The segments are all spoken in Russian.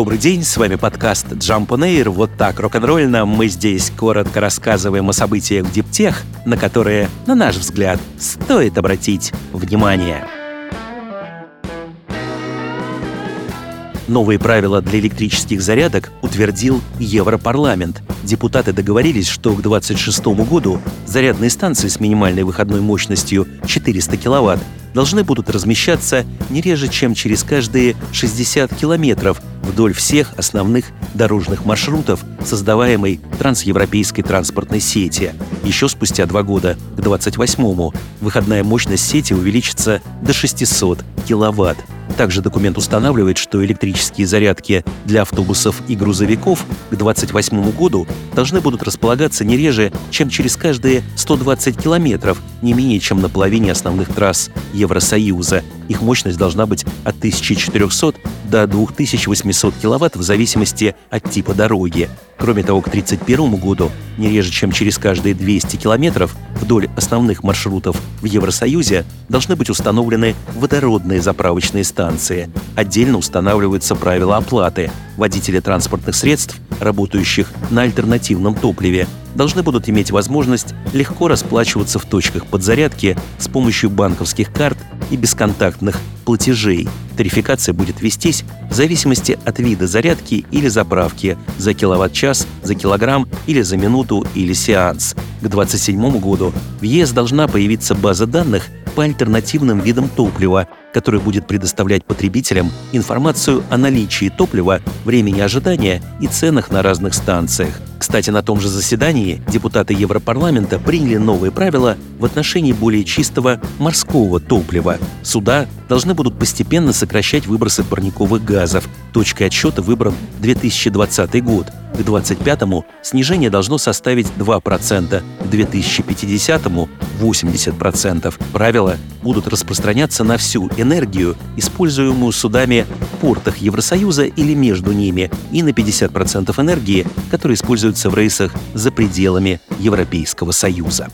Добрый день, с вами подкаст Jump on Air. Вот так рок-н-ролльно мы здесь коротко рассказываем о событиях в Диптех, на которые, на наш взгляд, стоит обратить внимание. Новые правила для электрических зарядок утвердил Европарламент. Депутаты договорились, что к 2026 году зарядные станции с минимальной выходной мощностью 400 кВт должны будут размещаться не реже, чем через каждые 60 километров вдоль всех основных дорожных маршрутов создаваемой трансевропейской транспортной сети. Еще спустя два года, к 28-му, выходная мощность сети увеличится до 600 киловатт. Также документ устанавливает, что электрические зарядки для автобусов и грузовиков к 2028 году должны будут располагаться не реже, чем через каждые 120 километров, не менее чем на половине основных трасс Евросоюза. Их мощность должна быть от 1400 до 2800 киловатт в зависимости от типа дороги. Кроме того, к 1931 году не реже, чем через каждые 200 километров вдоль основных маршрутов в Евросоюзе должны быть установлены водородные заправочные станции. Отдельно устанавливаются правила оплаты. Водители транспортных средств, работающих на альтернативном топливе, должны будут иметь возможность легко расплачиваться в точках подзарядки с помощью банковских карт и бесконтактных платежей. Тарификация будет вестись в зависимости от вида зарядки или заправки за киловатт-час, за килограмм или за минуту или сеанс. К 2027 году в ЕС должна появиться база данных по альтернативным видам топлива, который будет предоставлять потребителям информацию о наличии топлива, времени ожидания и ценах на разных станциях. Кстати, на том же заседании депутаты Европарламента приняли новые правила в отношении более чистого морского топлива. Суда должны будут постепенно сокращать выбросы парниковых газов. Точкой отсчета выбран 2020 год. К 2025-му снижение должно составить 2%, к 2050-му 80%. Правила будут распространяться на всю энергию, используемую судами в портах Евросоюза или между ними, и на 50% энергии, которая используется в рейсах за пределами Европейского Союза.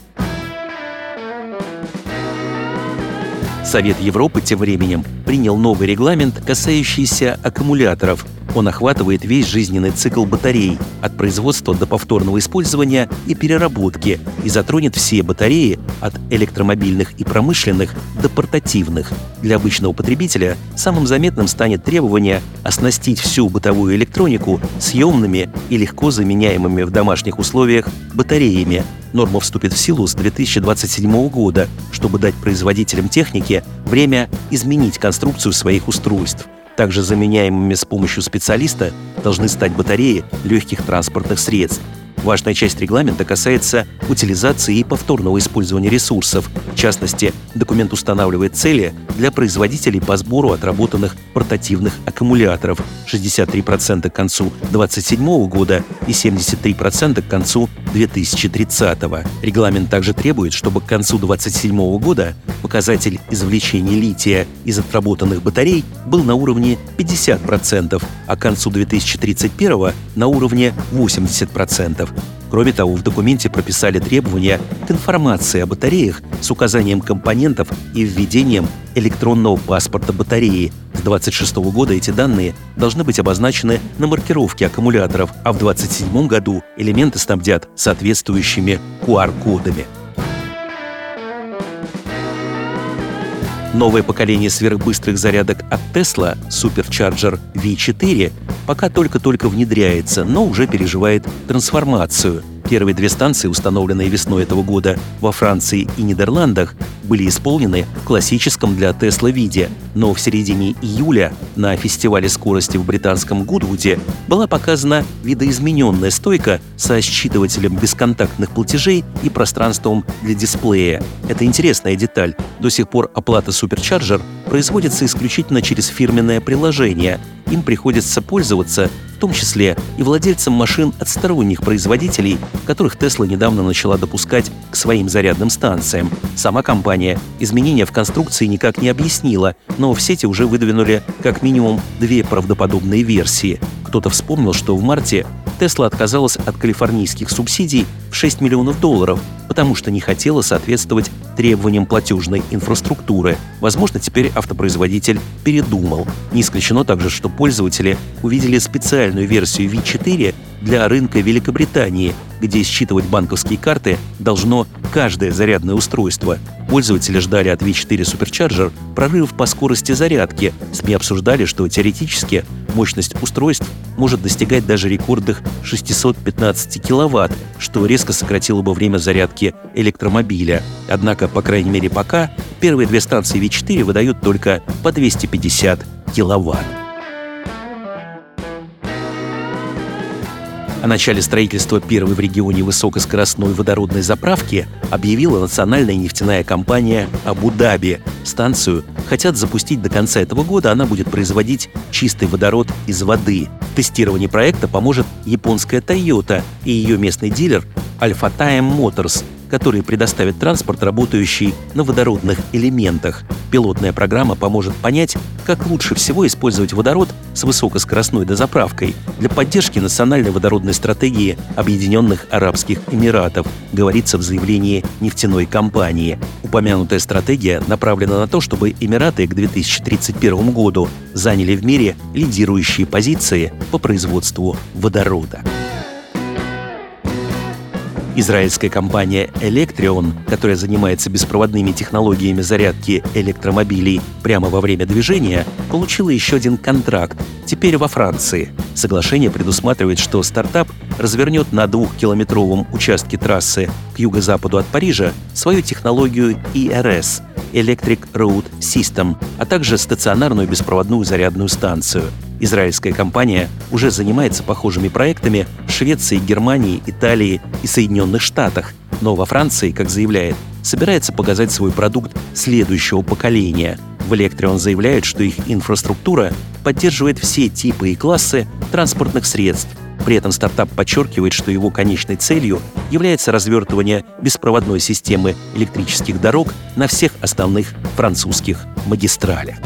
Совет Европы тем временем принял новый регламент, касающийся аккумуляторов – он охватывает весь жизненный цикл батарей, от производства до повторного использования и переработки, и затронет все батареи от электромобильных и промышленных до портативных. Для обычного потребителя самым заметным станет требование оснастить всю бытовую электронику съемными и легко заменяемыми в домашних условиях батареями. Норма вступит в силу с 2027 года, чтобы дать производителям техники время изменить конструкцию своих устройств. Также заменяемыми с помощью специалиста должны стать батареи легких транспортных средств. Важная часть регламента касается утилизации и повторного использования ресурсов. В частности, документ устанавливает цели для производителей по сбору отработанных портативных аккумуляторов 63% к концу 2027 года и 73% к концу 2030. Регламент также требует, чтобы к концу 2027 года показатель извлечения лития из отработанных батарей был на уровне 50%, а к концу 2031 на уровне 80%. Кроме того, в документе прописали требования к информации о батареях с указанием компонентов и введением электронного паспорта батареи. С 2026 года эти данные должны быть обозначены на маркировке аккумуляторов, а в 2027 году элементы снабдят соответствующими QR-кодами. Новое поколение сверхбыстрых зарядок от Tesla, Supercharger V4, пока только-только внедряется, но уже переживает трансформацию – Первые две станции, установленные весной этого года во Франции и Нидерландах, были исполнены в классическом для Тесла виде, но в середине июля на фестивале скорости в британском Гудвуде была показана видоизмененная стойка со считывателем бесконтактных платежей и пространством для дисплея. Это интересная деталь. До сих пор оплата Supercharger производится исключительно через фирменное приложение. Им приходится пользоваться в том числе и владельцам машин от сторонних производителей, которых Tesla недавно начала допускать к своим зарядным станциям. Сама компания изменения в конструкции никак не объяснила, но в сети уже выдвинули как минимум две правдоподобные версии. Кто-то вспомнил, что в марте Tesla отказалась от калифорнийских субсидий в 6 миллионов долларов, потому что не хотела соответствовать требованиям платежной инфраструктуры. Возможно, теперь автопроизводитель передумал. Не исключено также, что пользователи увидели специальную версию V4 для рынка Великобритании, где считывать банковские карты должно каждое зарядное устройство. Пользователи ждали от V4 Supercharger прорывов по скорости зарядки. СМИ обсуждали, что теоретически мощность устройств может достигать даже рекордных 615 киловатт, что резко сократило бы время зарядки электромобиля. Однако, по крайней мере пока, первые две станции V4 выдают только по 250 киловатт. О начале строительства первой в регионе высокоскоростной водородной заправки объявила национальная нефтяная компания «Абу-Даби». Станцию хотят запустить до конца этого года, она будет производить чистый водород из воды. Тестирование проекта поможет японская Toyota и ее местный дилер Alpha Time Motors – которые предоставят транспорт, работающий на водородных элементах. Пилотная программа поможет понять, как лучше всего использовать водород с высокоскоростной дозаправкой для поддержки национальной водородной стратегии Объединенных Арабских Эмиратов, говорится в заявлении нефтяной компании. Упомянутая стратегия направлена на то, чтобы Эмираты к 2031 году заняли в мире лидирующие позиции по производству водорода. Израильская компания Electrion, которая занимается беспроводными технологиями зарядки электромобилей прямо во время движения, получила еще один контракт, теперь во Франции. Соглашение предусматривает, что стартап развернет на двухкилометровом участке трассы к юго-западу от Парижа свою технологию ERS – Electric Road System, а также стационарную беспроводную зарядную станцию – Израильская компания уже занимается похожими проектами в Швеции, Германии, Италии и Соединенных Штатах, но во Франции, как заявляет, собирается показать свой продукт следующего поколения. В Электре он заявляет, что их инфраструктура поддерживает все типы и классы транспортных средств. При этом стартап подчеркивает, что его конечной целью является развертывание беспроводной системы электрических дорог на всех основных французских магистралях.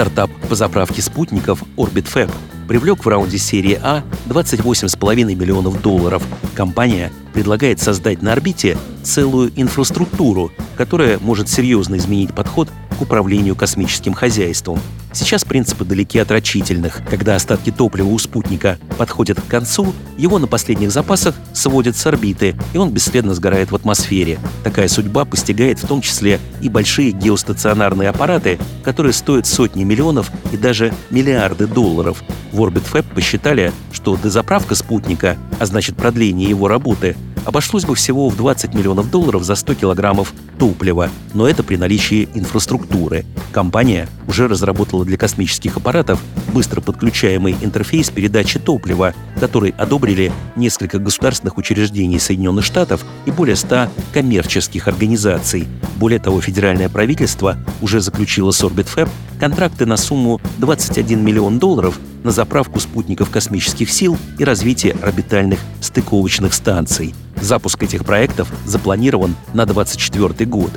Стартап по заправке спутников OrbitFab привлек в раунде серии А 28,5 миллионов долларов. Компания предлагает создать на орбите целую инфраструктуру, которая может серьезно изменить подход к управлению космическим хозяйством. Сейчас принципы далеки от рачительных. Когда остатки топлива у спутника подходят к концу, его на последних запасах сводят с орбиты, и он бесследно сгорает в атмосфере. Такая судьба постигает в том числе и большие геостационарные аппараты, которые стоят сотни миллионов и даже миллиарды долларов. В OrbitFab посчитали, что дозаправка спутника, а значит продление его работы, обошлось бы всего в 20 миллионов долларов за 100 килограммов топлива, но это при наличии инфраструктуры. Компания уже разработала для космических аппаратов быстро подключаемый интерфейс передачи топлива, который одобрили несколько государственных учреждений Соединенных Штатов и более 100 коммерческих организаций. Более того, федеральное правительство уже заключило с OrbitFab контракты на сумму 21 миллион долларов на заправку спутников космических сил и развитие орбитальных стыковочных станций. Запуск этих проектов запланирован на 2024 год.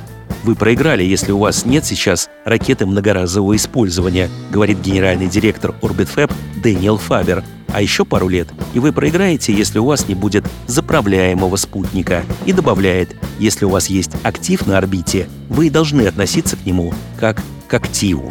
Вы проиграли, если у вас нет сейчас ракеты многоразового использования, говорит генеральный директор OrbitFab Дэниел Фабер. А еще пару лет, и вы проиграете, если у вас не будет заправляемого спутника. И добавляет, если у вас есть актив на орбите, вы должны относиться к нему как к активу.